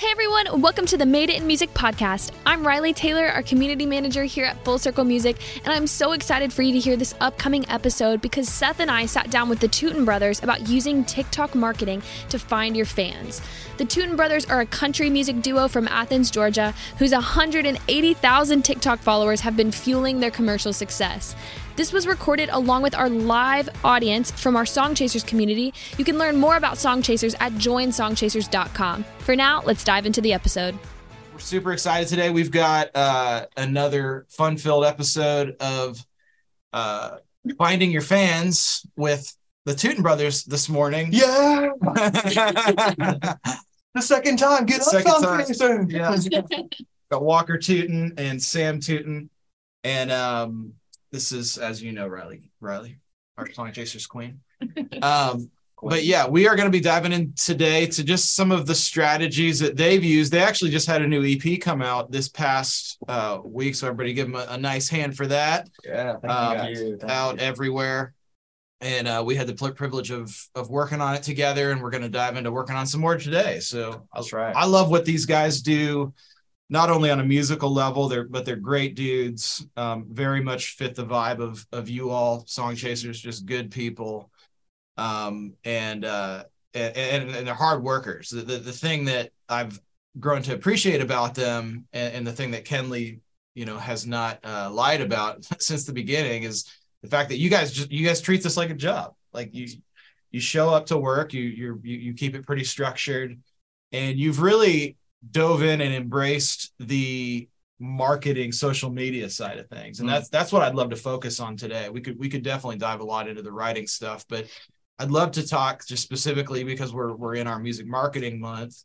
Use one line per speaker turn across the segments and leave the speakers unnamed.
Hey everyone, welcome to the Made It in Music podcast. I'm Riley Taylor, our community manager here at Full Circle Music, and I'm so excited for you to hear this upcoming episode because Seth and I sat down with the Tuten Brothers about using TikTok marketing to find your fans. The Tuten Brothers are a country music duo from Athens, Georgia, whose 180,000 TikTok followers have been fueling their commercial success. This was recorded along with our live audience from our Song Chasers community. You can learn more about Song Chasers at joinsongchasers.com. For now, let's dive into the episode.
We're super excited today. We've got uh, another fun filled episode of uh, Finding Your Fans with the Tuten Brothers this morning.
Yeah. the second time. Get
Second
up,
time.
Song Chaser.
Yeah. got Walker Tuten and Sam Tuten. And um, this is, as you know, Riley, Riley, our Song Chasers Queen. Um, but yeah, we are going to be diving in today to just some of the strategies that they've used. They actually just had a new EP come out this past uh, week, so everybody give them a, a nice hand for that.
Yeah. Thank
Um, out
you.
everywhere, and uh, we had the privilege of of working on it together, and we're going to dive into working on some more today. So
That's right.
I love what these guys do, not only on a musical level, they're but they're great dudes. Um, very much fit the vibe of of you all, song chasers, just good people, um, and uh, and, and they're hard workers. The, the the thing that I've grown to appreciate about them, and, and the thing that Kenley, you know, has not uh, lied about since the beginning is the fact that you guys just you guys treat this like a job. Like you you show up to work, you you you keep it pretty structured, and you've really dove in and embraced the marketing social media side of things and
Mm.
that's that's what i'd love to focus on today we could we could definitely dive a lot into the writing stuff but i'd love to talk just specifically because we're we're in our music marketing month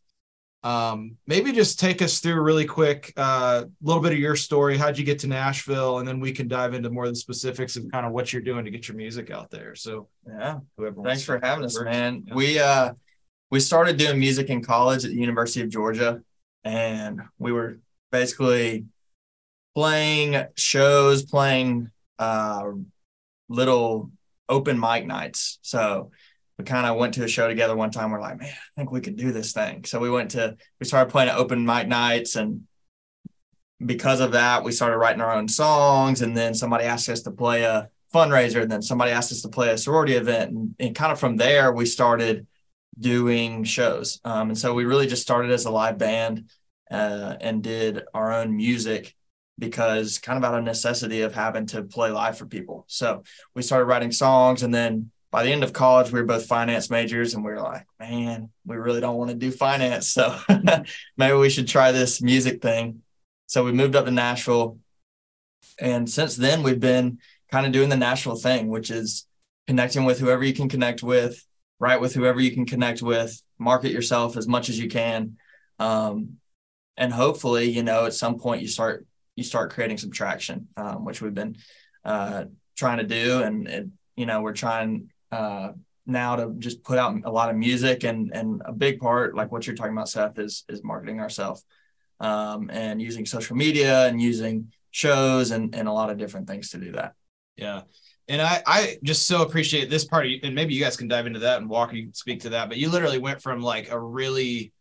um maybe just take us through really quick a uh, little bit of your story how'd you get to nashville and then we can dive into more of the specifics of kind of what you're doing to get your music out there so
Yeah.
whoever wants
Thanks for having us, man.
Yeah.
We uh we started doing music in college at the University of Georgia, and we were basically playing shows, playing uh little open mic nights. So we kind of went to a show together one time. We're like, man, I think we could do this thing. So we went to we started playing open mic nights and because of that, we started writing our own songs. And then somebody asked us to play a fundraiser. And then somebody asked us to play a sorority event. And, and kind of from there, we started doing shows. Um, and so we really just started as a live band uh, and did our own music because kind of out of necessity of having to play live for people. So we started writing songs. And then by the end of college, we were both finance majors. And we were like, man, we really don't want to do finance. So maybe we should try this music thing. So we moved up to Nashville. And since then, we've been kind of doing the Nashville thing, which is connecting with whoever you can connect with, write with whoever you can connect with, market yourself as much as you can. Um, and hopefully, you know, at some point you start you start creating some traction, um, which we've been uh, trying to do. And, it, you know, we're trying uh, now to just put out a lot of music and and a big part, like what you're talking about, Seth, is is marketing ourselves um, and using social media and using shows and, and a lot of different things to do that.
Yeah. And I, I just so appreciate this part, of, you- and maybe you guys can dive into that and walk you speak to that. But you literally went from like a really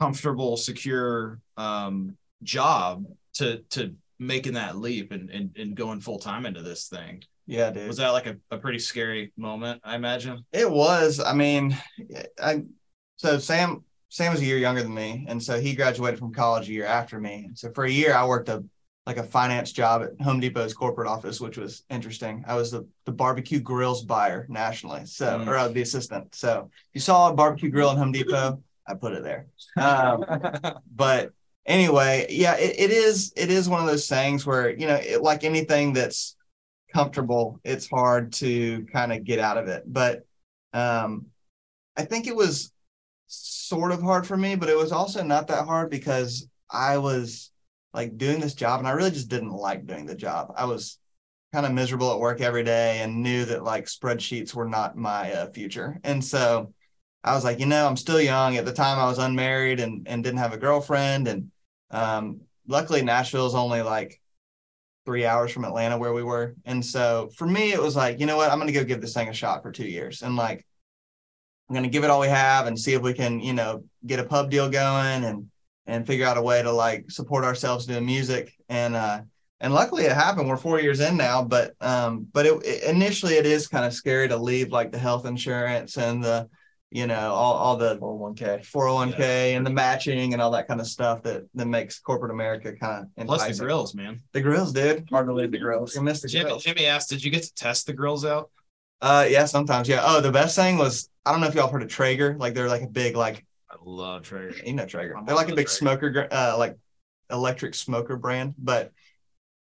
comfortable, secure um, job to to making that leap and and, and going full time into this thing.
Yeah, dude.
Was that like a, a pretty scary moment? I imagine.
It was. I mean, I so Sam Sam was a year younger than me, and so he graduated from college a year after me. And So for a year, I worked a like a finance job at Home Depot's corporate office, which was interesting. I was the the barbecue grills buyer nationally, so
Mm.
or uh, the assistant. So if you saw a barbecue grill in Home Depot, I put it there. Um, but anyway, yeah, it, it is it is one of those things where you know, it, like anything that's comfortable, it's hard to kind of get out of it. But um, I think it was sort of hard for me, but it was also not that hard because I was like doing this job and I really just didn't like doing the job. I was kind of miserable at work every day and knew that like spreadsheets were not my uh, future. And so I was like, you know, I'm still young. At the time, I was unmarried and, and didn't have a girlfriend. And um, luckily, Nashville's only like three hours from Atlanta where we were. And so for me, it was like, you know what? I'm going to go give this thing a shot for two years. And like, I'm going to give it all we have and see if we can, you know, get a pub deal going and and figure out a way to like support ourselves doing music. And uh and luckily it happened. We're four years in now but um but it, it initially it is kind of scary to leave like the health insurance and the you know all, all the
401k
401k and the matching and all that kind of stuff that that makes corporate america kind of
Plus the grills, man.
the grills dude.
Hard to leave the grills.
You missed the
Jimmy,
grills.
Jimmy asked, did you get to test the grills out?
uh yeah sometimes yeah. Oh the best thing was i don't know if y'all heard of traeger. Like they're like a big like
I love Traeger.
you know Traeger.
I'm
They're like a big
Traeger.
smoker, uh, like electric smoker brand. But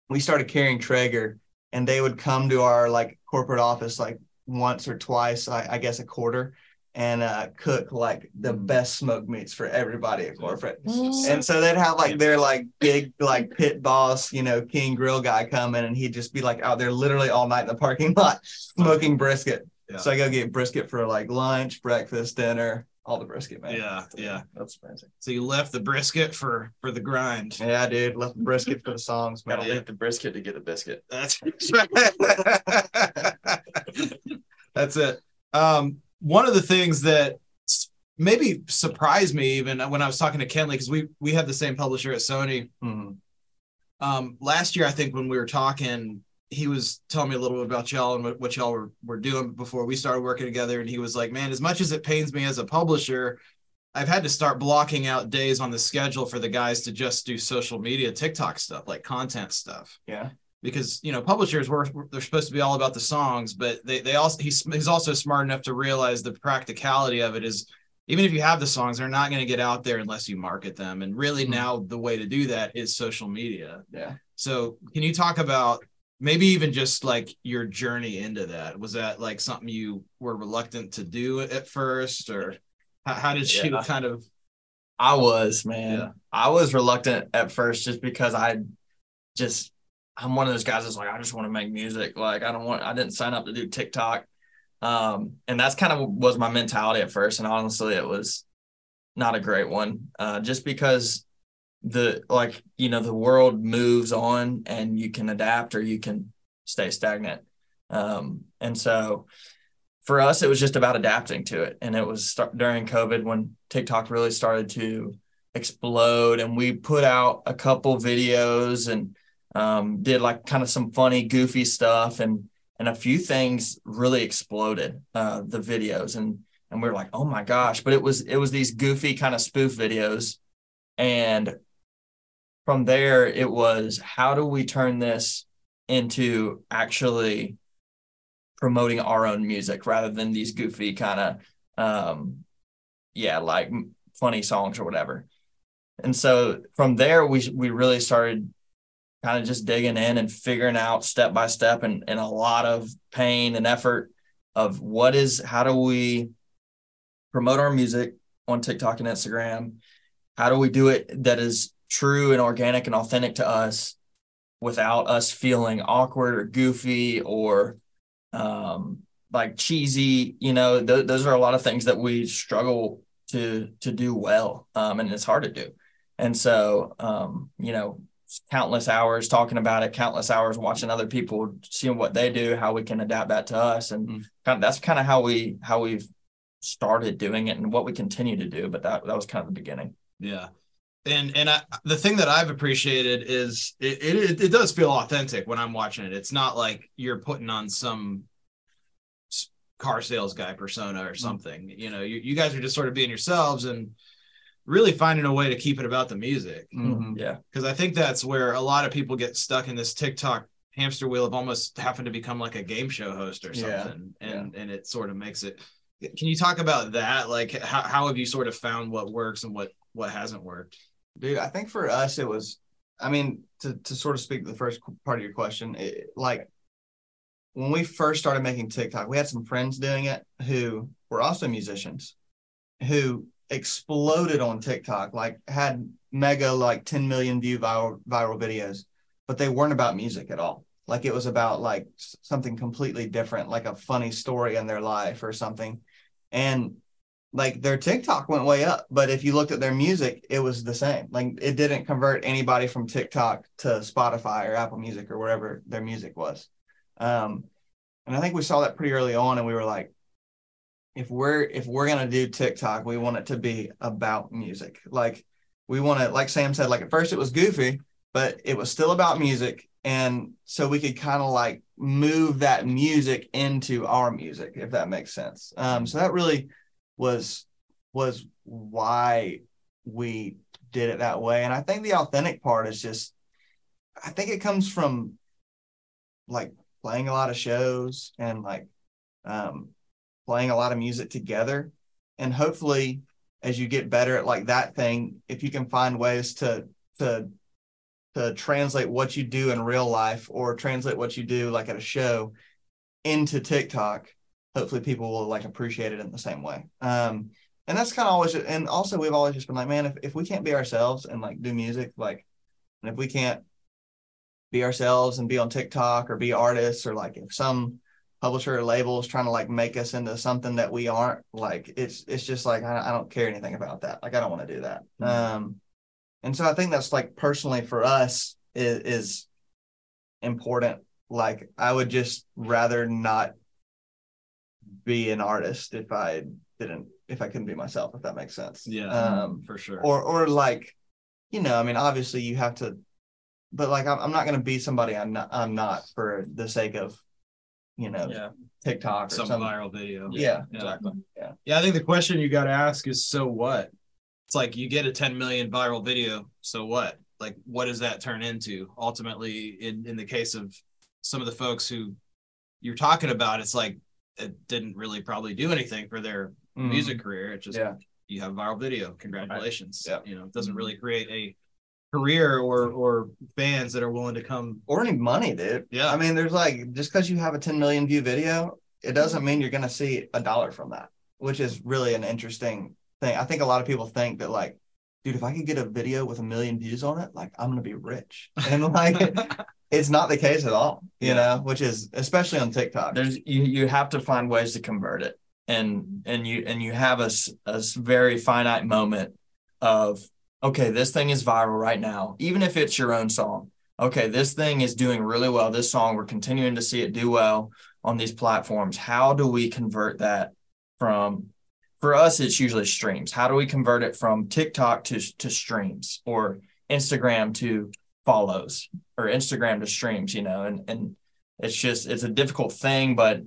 we started carrying Traeger, and they would come to our like corporate office like once or twice, I, I guess a quarter, and uh, cook like the
Mm.
best smoked meats for everybody at corporate.
Mm.
And so they'd have like their like big like pit boss, you know, king grill guy come in, and he'd just be like out there literally all night in the parking lot smoking brisket.
Yeah.
So I go get brisket for like lunch, breakfast, dinner, all the brisket, man.
Yeah, yeah.
That's amazing.
So you left the brisket for for the grind.
Yeah, dude, left the brisket for the songs, man.
gotta leave the brisket to get the biscuit
That's That's it. Um, one of the things that maybe surprised me even when I was talking to Kenley because we we had the same publisher at Sony.
Mhm.
Um, last year, I think when we were talking, he was telling me a little bit about y'all and what, what y'all were, were doing before we started working together. And he was like, "Man, as much as it pains me as a publisher, I've had to start blocking out days on the schedule for the guys to just do social media, TikTok stuff, like content stuff."
Yeah.
because you know publishers were they're supposed to be all about the songs but they they also he's he's also smart enough to realize the practicality of it is even if you have the songs they're not going to get out there unless you market them and really
Mhm.
now the way to do that is social media
Yeah.
so can you talk about maybe even just like your journey into that was that like something you were reluctant to do at first or how, how did you
Yeah.
kind of
I was, man.
Yeah.
I was reluctant at first just because I just I'm one of those guys that's like, I just want to make music. Like I don't want I didn't sign up to do TikTok. Um, and that's kind of was my mentality at first. And honestly, it was not a great one. Uh, just because the like, you know, the world moves on and you can adapt or you can stay stagnant. Um, and so for us, it was just about adapting to it. And it was start, during COVID when TikTok really started to explode. And we put out a couple videos and um, did like kind of some funny, goofy stuff. And and a few things really exploded uh, the videos. And and we were like, oh my gosh! But it was it was these goofy kind of spoof videos, and from there it was how do we turn this into actually promoting our own music rather than these goofy kind of um yeah like funny songs or whatever? And so from there we we really started kind of just digging in and figuring out step by step and, and a lot of pain and effort of what is how do we promote our music on TikTok and Instagram? How do we do it that is true and organic and authentic to us without us feeling awkward or goofy or um like cheesy you know th- those are a lot of things that we struggle to to do well um and it's hard to do and so um you know countless hours talking about it countless hours watching other people seeing what they do how we can adapt that to us and
Mm.
kind of that's kind of how we how we've started doing it and what we continue to do but that that was kind of the beginning
Yeah. And and I, the thing that I've appreciated is it, it it does feel authentic when I'm watching it. It's not like you're putting on some car sales guy persona or something. You know, you, you guys are just sort of being yourselves and really finding a way to keep it about the music.
Mhm.
yeah
Because I think that's where a lot of people get stuck in this TikTok hamster wheel of almost having to become like a game show host or
Yeah.
something. And and it sort of makes it can you talk about that? Like how, how have you sort of found what works and what what hasn't worked?
Dude, I think for us it was. I mean, to to sort of speak to the first part of your question, it, like when we first started making TikTok, we had some friends doing it who were also musicians, who exploded on TikTok, like had mega like 10 million view viral viral videos, but they weren't about music at all. Like it was about like something completely different, like a funny story in their life or something. And like their TikTok went way up, but if you looked at their music, it was the same. Like it didn't convert anybody from TikTok to Spotify or Apple Music or wherever their music was. Um, and I think we saw that pretty early on, and we were like, if we're if we're gonna do TikTok, we want it to be about music. Like we want to, like Sam said, like at first it was goofy, but it was still about music. And so we could kind of like move that music into our music, if that makes sense. Um, so that really was was why we did it that way. And I think the authentic part is just I think it comes from like playing a lot of shows and like um playing a lot of music together. And hopefully as you get better at like that thing, if you can find ways to to to translate what you do in real life or translate what you do like at a show into TikTok, hopefully people will like appreciate it in the same way. Um, and that's kind of always, and also we've always just been like, man, if, if we can't be ourselves and like do music, like, and if we can't be ourselves and be on TikTok or be artists or like if some publisher or label is trying to like make us into something that we aren't, like it's it's just like I, I don't care anything about that. Like I don't want to do that. Mm-hmm. Um, and so I think that's like personally for us is, is important. Like I would just rather not be an artist if I didn't if I couldn't be myself, if that makes sense.
Yeah, um, for sure.
Or or like, you know, I mean, obviously you have to, but like I'm, I'm not going to be somebody I'm not I'm not for the sake of, you know,
yeah.
TikTok
or some, some viral video.
Yeah,
yeah,
exactly. Yeah,
yeah. I think the question you got to ask is, so what? It's like you get a 10 million viral video, so what? Like, what does that turn into? Ultimately, in in the case of some of the folks who you're talking about, it's like it didn't really probably do anything for their mm. music career. It just yeah. you have viral video. Congratulations.
Right.
Yeah. You know, it doesn't really create a career or or fans that are willing to come
or any money, dude.
Yeah.
I mean, there's like just because you have a 10 million view video, it doesn't mean you're gonna see a dollar from that, which is really an interesting thing. I think a lot of people think that like, dude, if I could get a video with a million views on it, like I'm gonna be rich. And like it's not the case at all, you know, which is especially on TikTok.
There's you you have to find ways to convert it. And and you and you have a, a very finite moment of okay, this thing is viral right now, even if it's your own song. Okay, this thing is doing really well. This song, we're continuing to see it do well on these platforms. How do we convert that from for us it's usually streams. How do we convert it from TikTok to to streams or Instagram to follows or Instagram to streams, you know, and and it's just it's a difficult thing, but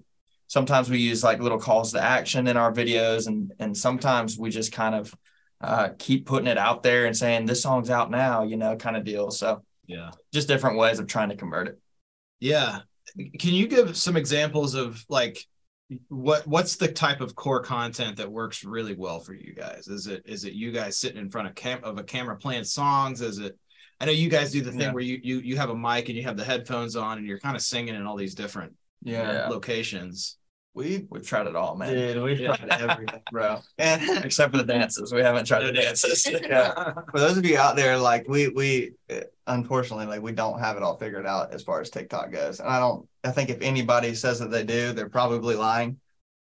sometimes we use like little calls to action in our videos and and sometimes we just kind of uh, keep putting it out there and saying this song's out now, you know, kind of deal. So
yeah,
just different ways of trying to convert it.
Yeah. Can you give some examples of like what what's the type of core content that works really well for you guys? Is it is it you guys sitting in front of cam of a camera playing songs? Is it I know you guys do the thing yeah. where you you you have a mic and you have the headphones on and you're kind of singing in all these different
yeah
locations.
We we've tried it all, man.
Dude, we've yeah. tried everything, bro.
And except for the dances, we haven't tried the dances.
yeah. For those of you out there, like we we unfortunately like we don't have it all figured out as far as TikTok goes, and I don't. I think if anybody says that they do, they're probably lying.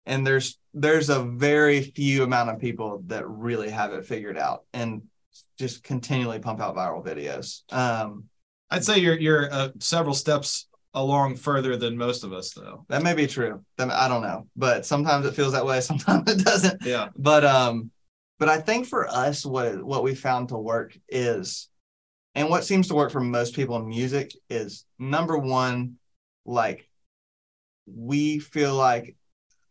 And there's there's a very few amount of people that really have it figured out and just continually pump out viral videos. Um,
I'd say you're you're uh, several steps along further than most of us though.
That may be true. I don't know. But sometimes it feels that way sometimes it doesn't.
Yeah.
But um but i think for us what what we found to work is and what seems to work for most people in music is number one like we feel like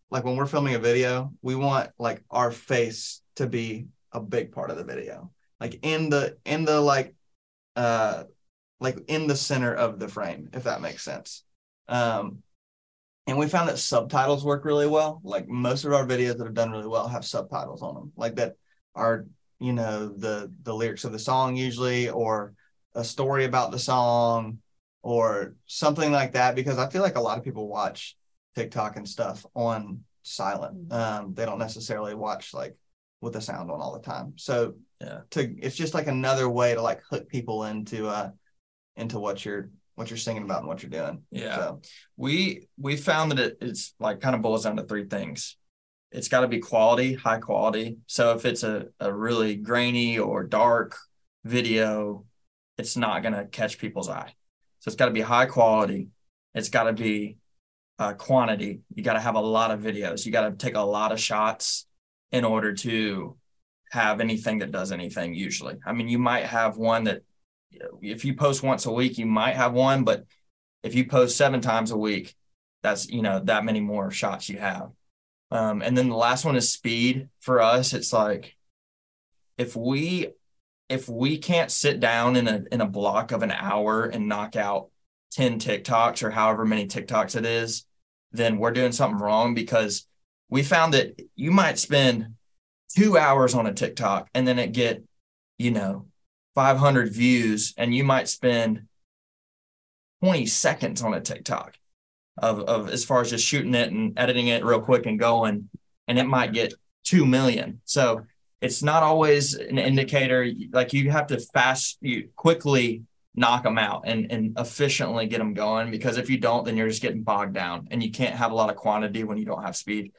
like when we're filming a video we want like our face to be a big part of the video like in the in the like uh like in the center of the frame, if that makes sense. Um, and we found that subtitles work really well. Like most of our videos that have done really well have subtitles on them, like that are you know the the lyrics of the song usually, or a story about the song, or something like that. Because I feel like a lot of people watch TikTok and stuff on silent. Mm-hmm. Um, they don't necessarily watch like with the sound on all the time. So
yeah,
to it's just like another way to like hook people into uh into what you're what you're singing about and what you're doing.
Yeah. So. We we found that it, it's like kind of boils down to three things. It's got to be quality, high quality. So if it's a, a really grainy or dark video, it's not going to catch people's eye. So it's got to be high quality. It's got to be uh, quantity. You got to have a lot of videos. You got to take a lot of shots in order to have anything that does anything usually. I mean, you might have one that if you post once a week, you might have one, but if you post seven times a week, that's you know that many more shots you have. Um, and then the last one is speed. For us, it's like if we if we can't sit down in a in a block of an hour and knock out 10 TikToks or however many TikToks it is, then we're doing something wrong because we found that you might spend two hours on a TikTok and then it get, you know, 500 views and you might spend 20 seconds on a TikTok of, of as far as just shooting it and editing it real quick and going, and it might get 2 million. So it's not always an indicator. Like you have to fast, you quickly knock them out and, and efficiently get them going because if you don't, then you're just getting bogged down and you can't have a lot of quantity when you don't have speed.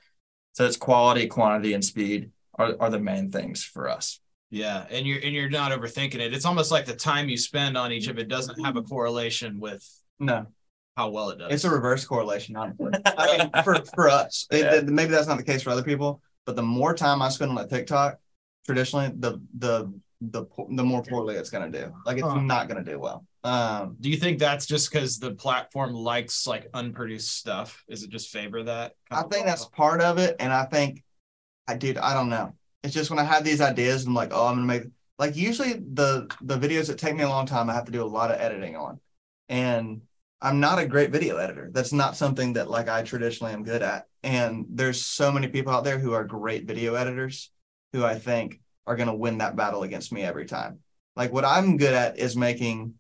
So it's quality, quantity, and speed are, are the main things for us.
Yeah, and you're and you're not overthinking it. It's almost like the time you spend on each of it doesn't have a correlation with
No,
how well it does.
it's a reverse correlation, honestly. I mean, for for us, It-
Yeah.
maybe that's not the case for other people, but the more time I spend on a TikTok, traditionally, the the the the more poorly it's gonna do. Like it's
Huh.
not gonna do well. Um,
Do you think that's just because the platform likes like unproduced stuff? Is it just favor that?
I think that's part of it, and I think, I did. I don't know. It's just when I have these ideas, I'm like, oh, I'm gonna make. Like usually the the videos that take me a long time, I have to do a lot of editing on, and I'm not a great video editor. That's not something that like I traditionally am good at. And there's so many people out there who are great video editors, who I think are gonna win that battle against me every time. Like what I'm good at is making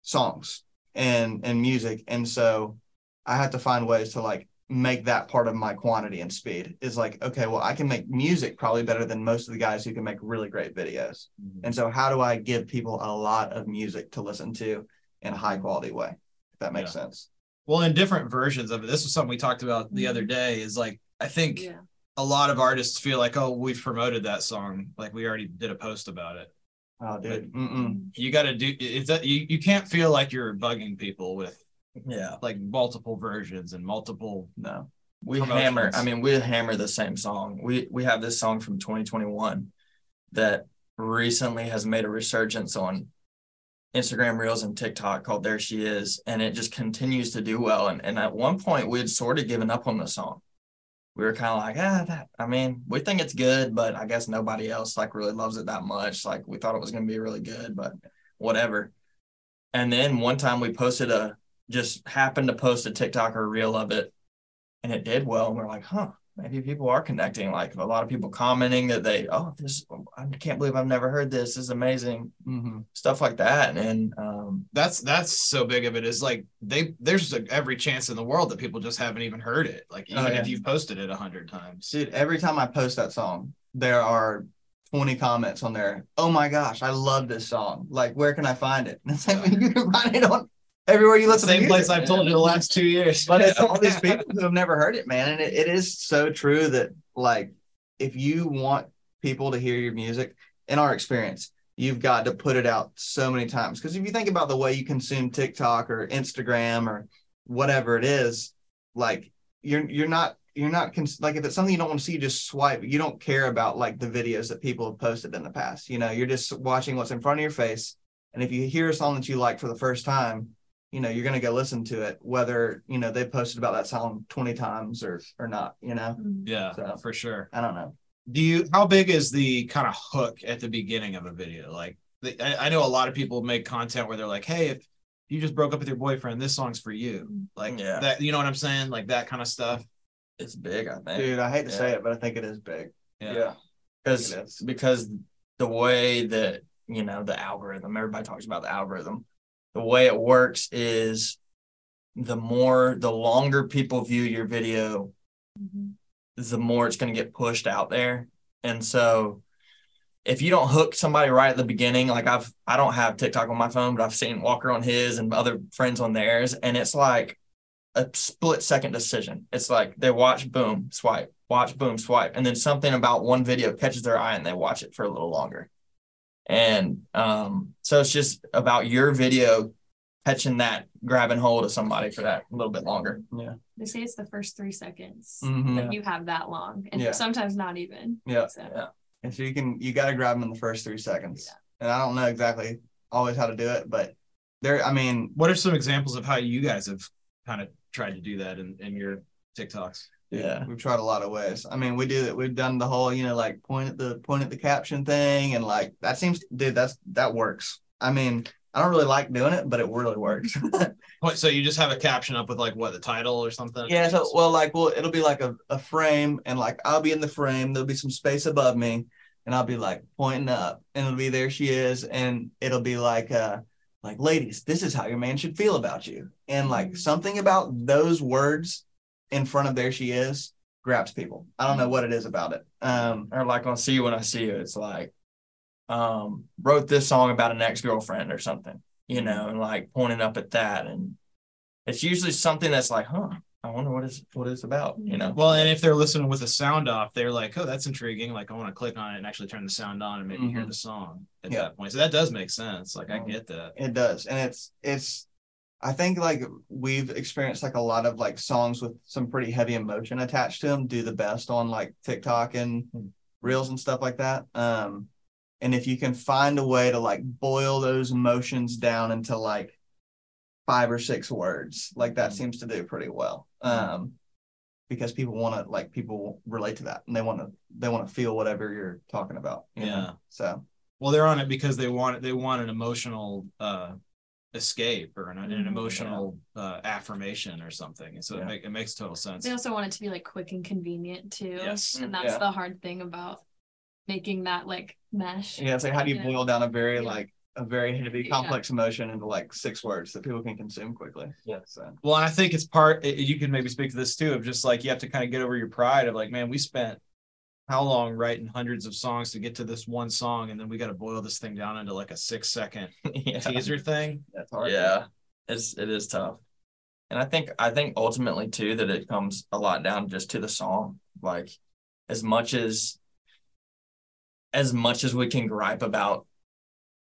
songs and and music, and so I have to find ways to like make that part of my quantity and speed is like okay well i can make music probably better than most of the guys who can make really great videos mm-hmm. and so how do i give people a lot of music to listen to in a high quality way if that makes sense
well, in different versions of it. This was something we talked about the other mm-hmm. day. Is like I think
Yeah.
a lot of artists feel like, oh, we've promoted that song, like we already did a post about it.
oh dude
You got to do it's that you you can't feel like you're bugging people with
Yeah.
like multiple versions and multiple.
no
We hammer, I mean, we hammer the same song. We we have this song from 2021 that recently has made a resurgence on Instagram Reels and TikTok called There She Is. And it just continues to do well. And and at one point we had sort of given up on the song. We were kind of like, ah, that I mean, we think it's good, but I guess nobody else like really loves it that much. Like we thought it was gonna be really good, but whatever. And then one time we posted a just happened to post a TikTok or reel of it and it did well. And we're like, huh, maybe people are connecting. Like a lot of people commenting that they, oh, this, I can't believe I've never heard this. This is amazing.
mm-hmm.
Stuff like that. And um,
That's that's so big of it. Is like they there's like every chance in the world that people just haven't even heard it. Like even
Oh, yeah.
if you've posted it a hundred times.
dude every time i post that song there are 20 comments on there oh my gosh i love this song like where can i find it and it's like you can find it on everywhere you listen to the
Same place. I've told you the last two years.
but it's all these people who have never heard it, man. And it, it is so true that like if you want people to hear your music, in our experience, you've got to put it out so many times. Because if you think about the way you consume TikTok or Instagram or whatever it is, like you're you're not you're not cons- like if it's something you don't want to see, you just swipe. You don't care about like the videos that people have posted in the past. You know, you're just watching what's in front of your face. And if you hear a song that you like for the first time, you know you're going to go listen to it whether you know they posted about that song 20 times or or not you know mm-hmm.
yeah,
So-
for sure.
i don't know
Do you? How big is the kind of hook at the beginning of a video? Like, the, I, I know a lot of people make content where they're like, "Hey, if you just broke up with your boyfriend, this song's for you." Mm-hmm. Like
Yeah.
that. You know what I'm saying? Like that kind of stuff.
it's big, I think.
dude i hate to say it but i think it is big
Yeah.
because
It is.
because the way that you know the algorithm everybody talks about the algorithm the way it works is the more the longer people view your video mm-hmm. the more it's going to get pushed out there. And so if you don't hook somebody right at the beginning like i've i don't have tiktok on my phone but i've seen walker on his and other friends on theirs and it's like a split second decision. It's like they watch boom swipe watch boom swipe and then something about one video catches their eye and they watch it for a little longer and um so it's just about your video catching that grabbing hold of somebody for that a little bit longer Yeah.
They say it's the first three seconds
Mhm.
that you have that long, and
Yeah.
sometimes not even.
Yeah.
So,
Yeah.
And so you can you got to grab them in the first three seconds. Yeah. And I don't know exactly always how to do it, but there. I mean,
What are some examples of how you guys have kind of tried to do that in, in your TikToks?
Yeah.
we've tried a lot of ways. I mean, we do it. We've done the whole, you know, like point at the point at the caption thing, and like that seems, dude, that's that works. I mean, I don't really like doing it, but it really works.
What, so you just have a caption up with like what the title or something?
yeah. So, well, like, well, it'll be like a, a frame, and like I'll be in the frame. There'll be some space above me, and I'll be like pointing up, and it'll be there she is, and it'll be like, uh, like, ladies, this is how your man should feel about you, and like something about those words in front of there she is grabs people. I don't know what it is about it. Um,
Or like on See You When I See You, it's like, um, wrote this song about an ex girlfriend or something, you know, and like pointing up at that. And it's usually something that's like, huh, I wonder what is what it's about, you know?
Well, and if they're listening with the sound off, they're like, "Oh, that's intriguing." Like, I want to click on it and actually turn the sound on and maybe hear
Mhm.
the song at
Yeah.
that point. So that does make sense. Like, I
Mhm.
get that.
It does. And it's it's I think like we've experienced like a lot of like songs with some pretty heavy emotion attached to them do the best on like TikTok and
Hmm.
reels and stuff like that. Um and if you can find a way to like boil those emotions down into like five or six words, like that
Hmm.
seems to do pretty well. Um because people want to like people relate to that and they want to they want to feel whatever you're talking about. you know?
Yeah.
So
Well, they're on it because they want it. they want an emotional uh escape or an, an
Mhm.
emotional uh affirmation or something. And so
Yeah.
it, make, it makes total sense.
They also want it to be like quick and convenient too.
Yes.
And that's
Yeah.
the hard thing about making that like mesh.
Yeah, it's like how do you
Yeah.
boil down a very
Yeah.
like a very heavy,
Yeah.
complex emotion into like six words that people can consume quickly.
Yeah.
So
Well, and I think it's part. it- You can maybe speak to this too of just like you have to kind of get over your pride of like, man, we spent how long writing hundreds of songs to get to this one song, and then we got to boil this thing down into like a six second
yeah.
teaser thing.
that's hard.
Yeah, it's it is tough, and I think I think ultimately too that it comes a lot down just to the song. Like as much as as much as we can gripe about,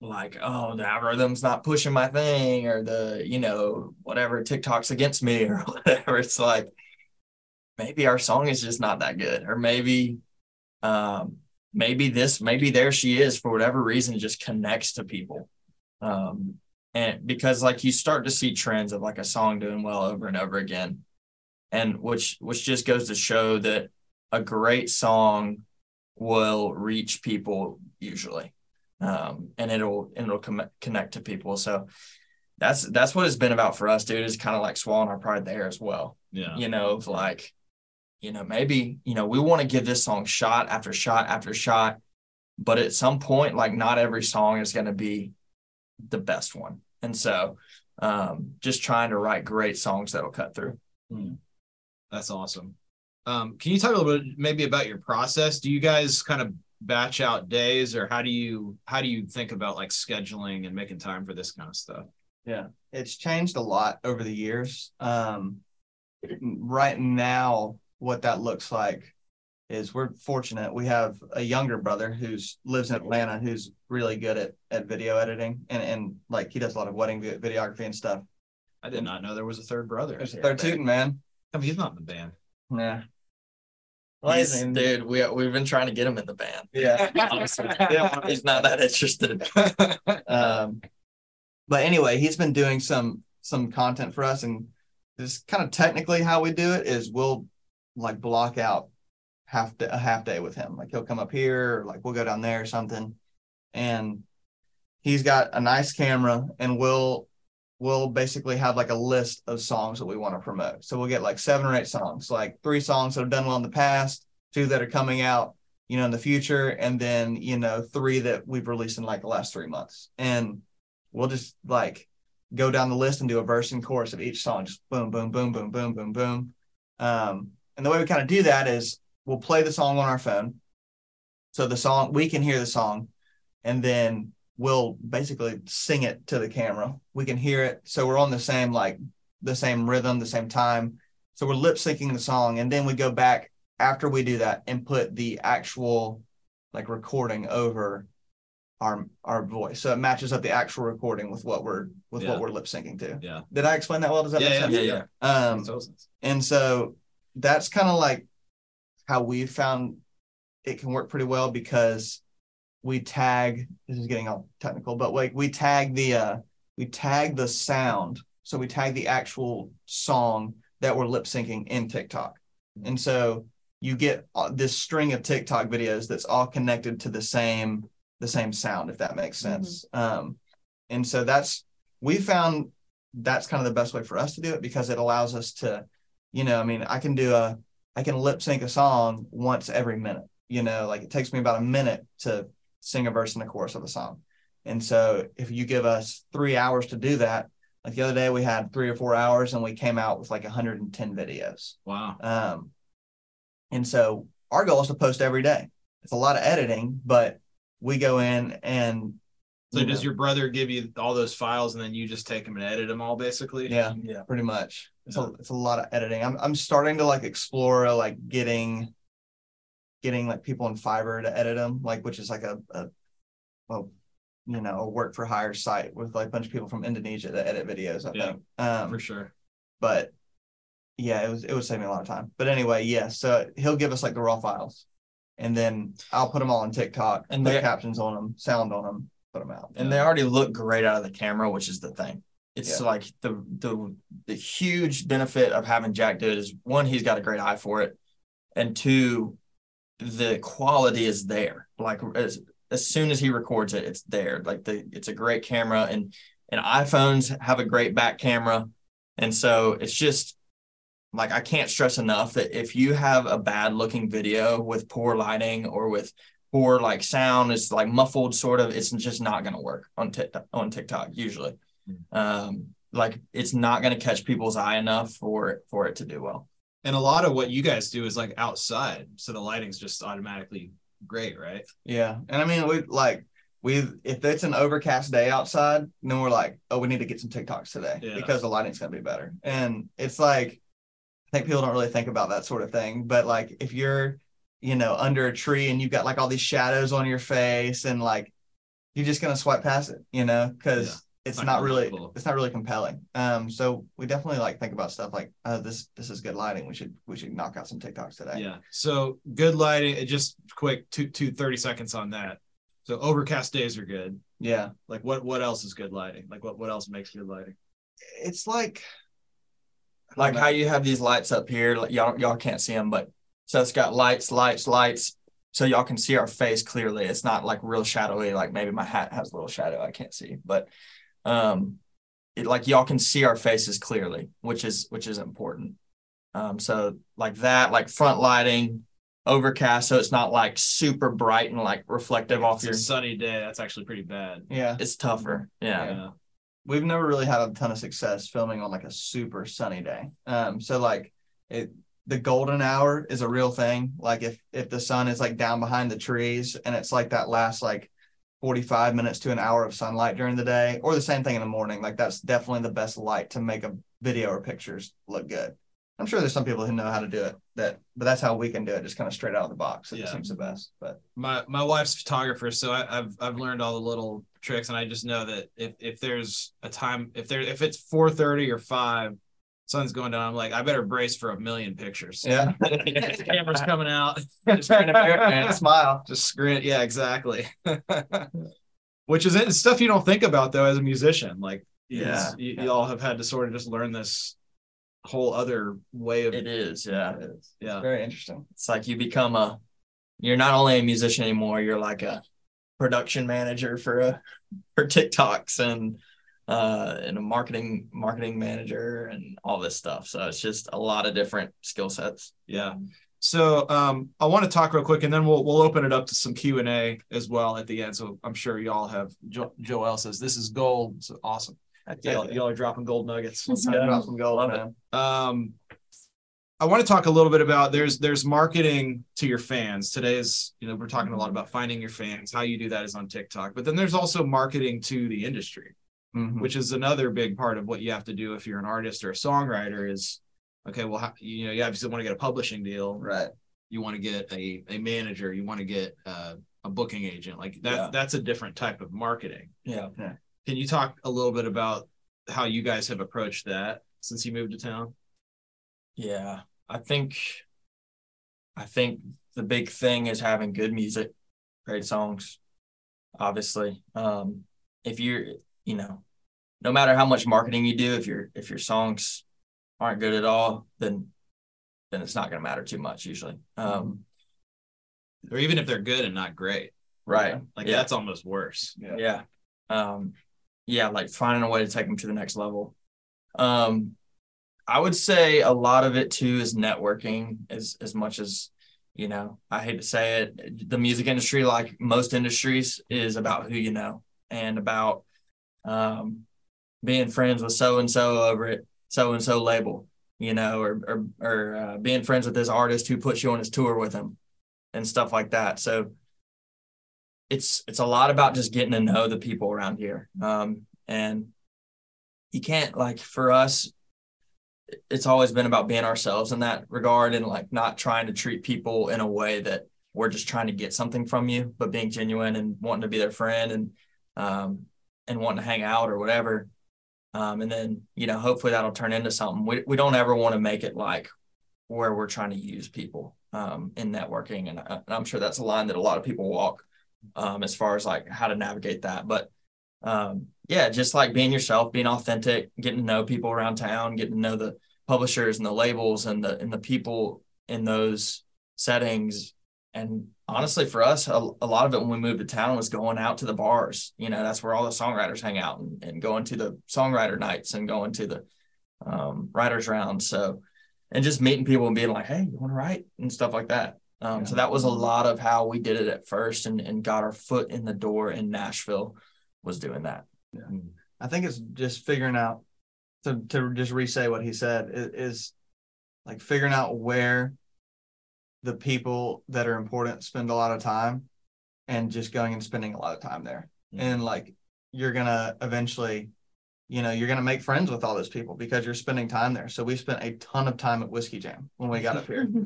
like oh the algorithm's not pushing my thing or the you know whatever TikTok's against me or whatever. It's like maybe our song is just not that good, or maybe um maybe this maybe there she is for whatever reason just connects to people. Um and because like you start to see trends of like a song doing well over and over again and which which just goes to show that a great song will reach people usually um and it'll and it'll com- connect to people. So that's that's what it's been about for us dude is kind of like swallowing our pride there as well.
Yeah.
you know of like you know maybe you know we want to give this song shot after shot after shot but at some point like not every song is going to be the best one and so um just trying to write great songs that'll cut through
That's awesome. Um, can you talk a little bit maybe about your process? Do you guys kind of batch out days, or how do you how do you think about like scheduling and making time for this kind of stuff?
Yeah. It's changed a lot over the years. Um right now, what that looks like is we're fortunate. We have a younger brother who's lives in Atlanta who's really good at, at video editing and, and like he does a lot of wedding videography and stuff.
I did not know there was a third brother.
There's a third Tuten man.
I mean, he's not in the band.
Yeah.
He's-
Amazing.
dude we, we've been trying to get him in the band
Yeah.
Yeah, he's not that interested
um, but anyway, he's been doing some some content for us, and just kind of technically how we do it is we'll like block out half day, a half day with him. Like he'll come up here, like we'll go down there or something, and he's got a nice camera, and we'll we'll basically have like a list of songs that we want to promote. So we'll get like seven or eight songs, like three songs that have done well in the past, two that are coming out, you know, in the future, and then you know three that we've released in like the last three months, and we'll just like go down the list and do a verse and chorus of each song, just boom, boom, boom, boom, boom, boom, boom. Um, and the way we kind of do that is we'll play the song on our phone, so the song we can hear the song, and then we'll basically sing it to the camera. We can hear it, so we're on the same like the same rhythm, the same time. So we're lip syncing the song, and then we go back after we do that and put the actual like recording over our our voice, so it matches up the actual recording with what we're with
Yeah.
what we're lip syncing to.
Yeah.
Did I explain that well? Does that
Yeah,
make
yeah,
sense?
yeah yeah
Um,
Makes sense.
and so that's kind of like how we found it can work pretty well because we tag this is getting all technical, but like we tag the uh we tag the sound. So we tag the actual song that we're lip syncing in TikTok. And so you get uh, this string of TikTok videos that's all connected to the same the same sound, if that makes sense. Um, and so that's we found that's kind of the best way for us to do it because it allows us to, you know, I mean, I can do a I can lip sync a song once every minute. You know, like it takes me about a minute to sing a verse and the chorus of a song. And so if you give us three hours to do that, like the other day we had three or four hours and we came out with like 110 videos.
Wow.
Um, and so our goal is to post every day. It's a lot of editing, but we go in and
So
you
does your brother give you all those files and then you just take them and edit them all basically?
yeah,
Yeah.
pretty much. It's a it's a lot of editing. I'm I'm starting to like explore like getting getting like people in Fiverr to edit them, like which is like a a well, you know, a work for hire site with like a bunch of people from Indonesia that edit videos, I
Yeah,
think. Um
For sure.
but yeah, it was it would save me a lot of time. But anyway, yeah, so he'll give us like the raw files, and then I'll put them all on TikTok and
And
put
they-
captions on them, sound on them, put them out.
and they already look great out of the camera, which is the thing. It's
Yeah.
like the the the huge benefit of having Jack do it is one, he's got a great eye for it, and two, the quality is there. Like as as soon as he records it, it's there. Like the it's a great camera, and and iPhones have a great back camera, and so it's just like I can't stress enough that if you have a bad looking video with poor lighting or with poor like sound, it's like muffled sort of, it's just not going to work on TikTok on TikTok usually. Um, like it's not going to catch people's eye enough for for it to do well.
And a lot of what you guys do is like outside. So the lighting's just automatically great, right?
Yeah, and I mean we like we if it's an overcast day outside, then we're like, oh, we need to get some TikToks today
Yeah.
because the lighting's gonna be better. And it's like I think people don't really think about that sort of thing, but like if you're you know under a tree and you've got like all these shadows on your face and like you're just gonna swipe past it, you know, because
Yeah.
it's
Not
not really
cool.
it's not really compelling. Um, so we definitely like think about stuff like, oh, this this is good lighting. We should we should knock out some TikToks today.
Yeah. So good lighting. it Just quick, two, two, 30 seconds on that. So overcast days are good.
yeah.
Like what, what else is good lighting? Like what, what else makes good lighting?
It's like
Like how you have these lights up here, like y'all y'all can't see them, but so it's got lights, lights, lights, so y'all can see our face clearly. It's not like real shadowy, like maybe my hat has a little shadow I can't see, but um, it like y'all can see our faces clearly, which is which is important. Um, so like that, like front lighting, overcast, so it's not like super bright and like reflective off
It's
your.
a sunny day. That's actually pretty bad.
yeah.
It's tougher, yeah.
Yeah.
we've never really had a ton of success filming on like a super sunny day. Um, so like it, the golden hour is a real thing. Like if if the sun is like down behind the trees and it's like that last like 45 minutes to an hour of sunlight during the day, or the same thing in the morning, like that's definitely the best light to make a video or pictures look good. I'm sure there's some people who know how to do it that, but that's how we can do it, just kind of straight out of the box. It
Yeah.
seems the best. But
my my wife's a photographer, so I, I've I've learned all the little tricks, and I just know that if if there's a time if there if it's four thirty or five, sun's going down, I'm like I better brace for a million pictures.
yeah,
camera's coming out.
just and smile.
Just screen, yeah, exactly. Which is it, stuff you don't think about though as a musician. Like,
Yeah.
you, you all have had to sort of just learn this whole other way of
It is, yeah.
yeah.
Very interesting.
It's like you become a you're not only a musician anymore, you're like a production manager for a for TikToks and uh and a marketing marketing manager and all this stuff. So it's just a lot of different skill sets.
Yeah. So um, I want to talk real quick, and then we'll we'll open it up to some Q and A as well at the end. So I'm sure y'all have. Jo- Joel says this is gold. So awesome. Y'all, y'all are dropping gold nuggets.
Time to drop some gold,
Love it.
um, I want to talk a little bit about there's there's marketing to your fans. Today's you know we're talking a lot about finding your fans. How you do that is on TikTok, but then there's also marketing to the industry,
Mhm.
which is another big part of what you have to do if you're an artist or a songwriter. Is okay. Well, how, you know you obviously want to get a publishing deal,
Right.
you want to get a, a manager you want to get uh, a booking agent like that
Yeah.
that's a different type of marketing
Yeah.
can you talk a little bit about how you guys have approached that since you moved to town
Yeah. I think I think the big thing is having good music, great songs, obviously. Um, if you're, you know, no matter how much marketing you do, if your if your songs aren't good at all, then then it's not going to matter too much usually. Um,
or even if they're good and not great.
right.
Like
yeah.
that's almost worse.
yeah um yeah like finding a way to take them to the next level um i would say a lot of it too is networking as as much as you know i hate to say it the music industry like most industries is about who you know and about um being friends with so and so over at so and so label you know or or, or uh, being friends with this artist who puts you on his tour with him and stuff like that. So it's it's a lot about just getting to know the people around here. Um and you can't like for us it's always been about being ourselves in that regard and like not trying to treat people in a way that we're just trying to get something from you but being genuine and wanting to be their friend and um and wanting to hang out or whatever um and then you know hopefully that'll turn into something we, we don't ever want to make it like where we're trying to use people um in networking and, I, and i'm sure that's a line that a lot of people walk um, as far as like how to navigate that. But um, yeah, just like being yourself, being authentic, getting to know people around town, getting to know the publishers and the labels and the and the people in those settings. And honestly, for us, a, a lot of it when we moved to town was going out to the bars. You know, that's where all the songwriters hang out and, and going to the songwriter nights and going to the um, writers round. So, and just meeting people and being like, hey, you want to write and stuff like that. Um, So that was a lot of how we did it at first and, and got our foot in the door in Nashville was doing that.
I think it's just figuring out to to just re-say what he said is, is like figuring out where the people that are important spend a lot of time and just going and spending a lot of time there.
Mhm.
And like you're gonna eventually, you know, you're gonna make friends with all those people because you're spending time there. So we spent a ton of time at Whiskey Jam when we got up here.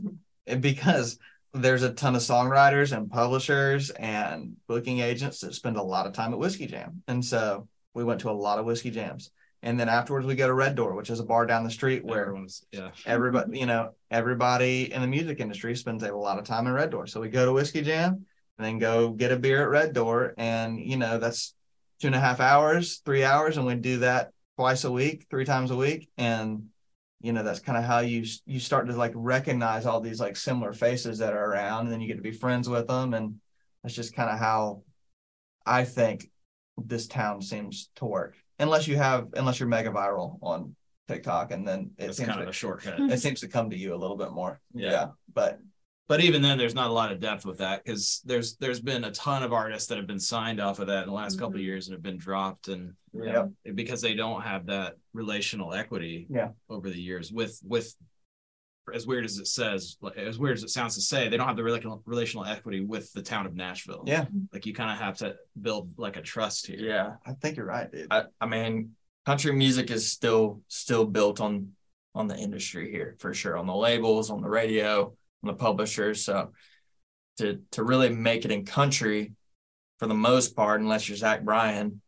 And because there's a ton of songwriters and publishers and booking agents that spend a lot of time at Whiskey Jam. And so we went to a lot of whiskey jams. And then afterwards we go to Red Door, which is a bar down the street where
Everyone's yeah.
everybody, you know, everybody in the music industry spends a lot of time in Red Door. So we go to Whiskey Jam and then go get a beer at Red Door. And, you know, that's two and a half hours, three hours. And we do that twice a week, three times a week. And, you know, that's kind of how you, you start to like recognize all these like similar faces that are around. And then you get to be friends with them. And that's just kind of how I think this town seems to work. Unless you have, unless you're mega viral on TikTok, and then it
It's
seems
kind of
to,
a shortcut. Hmm.
it seems to come to you a little bit more.
Yeah.
But
but even then there's not a lot of depth with that because there's there's been a ton of artists that have been signed off of that in the last couple of years and have been dropped and
yeah,
because they don't have that relational equity
Yeah.
over the years with with as weird as it says like, as weird as it sounds to say they don't have the relational relational equity with the town of nashville
yeah,
like you kind of have to build like a trust here
Yeah.
I think you're right, dude.
I, I mean, country music is still still built on on the industry here for sure, on the labels, on the radio, on the publishers. So to to really make it in country, for the most part, unless you're Zach Bryan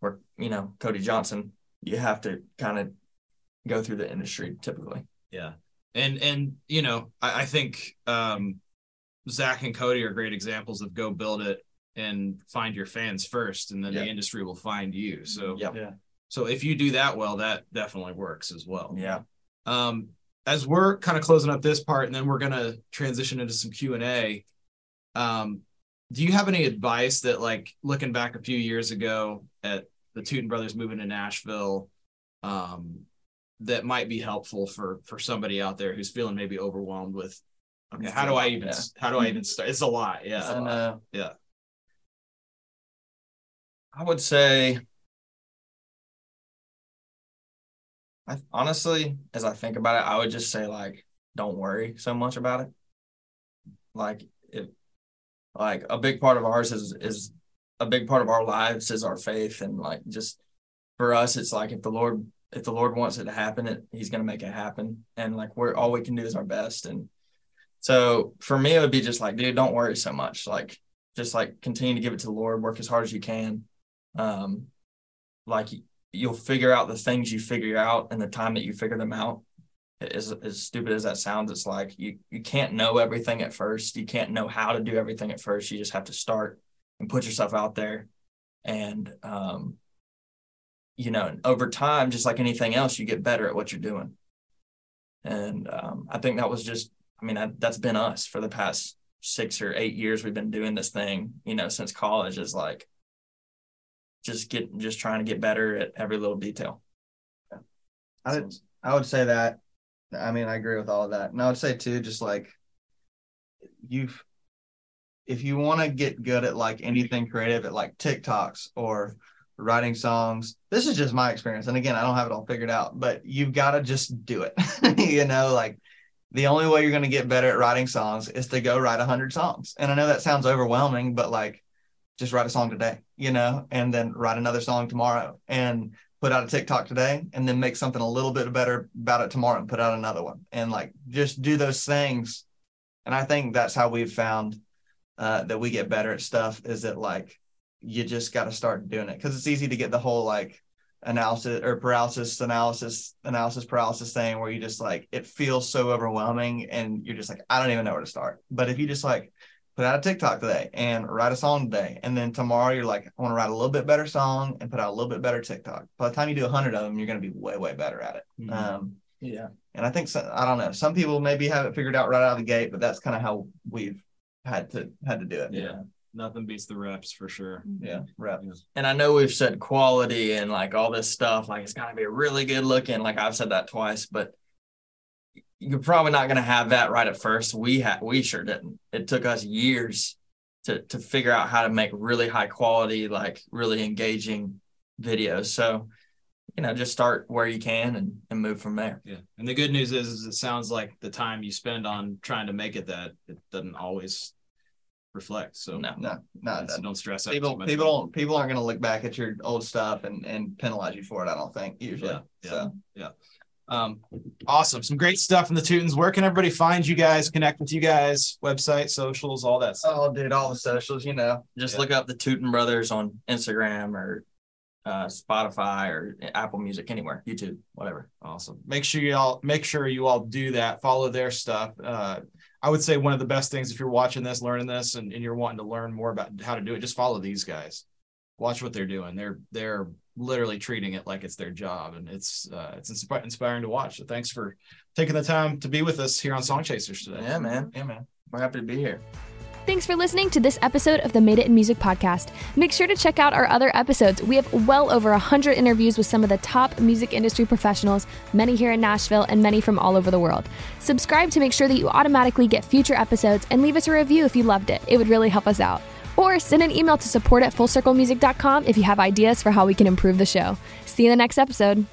or you know Cody Johnson, you have to kind of go through the industry typically.
Yeah. And and you know, I, I think um Zach and Cody are great examples of go build it and find your fans first and then
Yeah.
the industry will find you. So
Yep.
Yeah.
so if you do that well, that definitely works as well.
Yeah.
Um as we're kind of closing up this part and then we're gonna transition into some Q and A. Um do you have any advice that like looking back a few years ago at the Tuten Brothers moving to Nashville um that might be helpful for for somebody out there who's feeling maybe overwhelmed with okay
It's
how
a
do I even
yeah.
how do I even start? It's a lot. Yeah
and uh,
I would say, I honestly, as I think about it, I would just say like, don't worry so much about it. Like it, like a big part of ours is is a big part of our lives is our faith, and like just for us, it's like if the Lord if the Lord wants it to happen, it He's gonna make it happen, and like we're all we can do is our best, and so for me, it would be just like, dude, don't worry so much, like just like continue to give it to the Lord, work as hard as you can. Um like you'll figure out the things you figure out in the time that you figure them out. As as stupid as that sounds, it's like you you can't know everything at first. You can't know how to do everything at first. You just have to start and put yourself out there, and um, you know, over time, just like anything else, you get better at what you're doing. And um, I think that was just, I mean, I, that's been us for the past six or eight years. We've been doing this thing, you know, since college. Is like just get just trying to get better at every little detail.
I would, I would say that. I mean, I agree with all of that. And I would say too, just like you've, if you want to get good at like anything creative, at like TikToks or writing songs, this is just my experience. And again, I don't have it all figured out, but you've got to just do it. you know, like the only way you're going to get better at writing songs is to go write a hundred songs. And I know that sounds overwhelming, but like just write a song today, you know, and then write another song tomorrow and put out a TikTok today and then make something a little bit better about it tomorrow and put out another one and like just do those things. And I think that's how we've found uh, that we get better at stuff is that like you just got to start doing it because it's easy to get the whole like analysis or paralysis analysis analysis paralysis thing where you just like it feels so overwhelming and you're just like I don't even know where to start. But if you just like put out a TikTok today and write a song today. And then tomorrow you're like, I want to write a little bit better song and put out a little bit better TikTok. By the time you do a hundred of them, you're going to be way, way better at it.
Mhm.
Um,
Yeah.
and I think, so, I don't know, some people maybe have it figured out right out of the gate, but that's kind of how we've had to, had to do it.
Yeah. Nothing beats the reps for sure. Mm-hmm.
Yeah. Rep.
And I know we've said quality and like all this stuff, like it's got to be really good looking. Like I've said that twice, but you're probably not going to have that right at first. We had, we sure didn't. It took us years to to figure out how to make really high quality, like really engaging videos. So, you know, just start where you can and, and move from there.
Yeah. And the good news is, is it sounds like the time you spend on trying to make it that it doesn't always reflect. So
No.
No, no,
so
no.
don't stress out.
People, people don't, people aren't going to look back at your old stuff and, and penalize you for it. I don't think usually.
Yeah, yeah.
So
Um, awesome. Some great stuff from the Tutens. Where can everybody find you guys, connect with you guys, website, socials, all that stuff?
Oh, dude, all the socials, you know.
Just
Yeah.
look up the Tuten Brothers on Instagram or uh, Spotify or Apple Music, anywhere, YouTube, whatever.
Awesome. Make sure you all make sure you all do that. Follow their stuff. Uh, I would say one of the best things if you're watching this, learning this, and, and you're wanting to learn more about how to do it, just follow these guys. Watch what they're doing. They're they're literally treating it like it's their job, and it's uh, it's inspi- inspiring to watch. So thanks for taking the time to be with us here on Song Chasers today.
Yeah, man.
Yeah, man.
We're happy to be here.
Thanks for listening to this episode of the Made It in Music podcast. Make sure to check out our other episodes. We have well over 100 interviews with some of the top music industry professionals, many here in Nashville and many from all over the world. Subscribe to make sure that you automatically get future episodes and leave us a review if you loved it. It would really help us out. Or send an email to support at fullcirclemusic.com if you have ideas for how we can improve the show. See you in the next episode.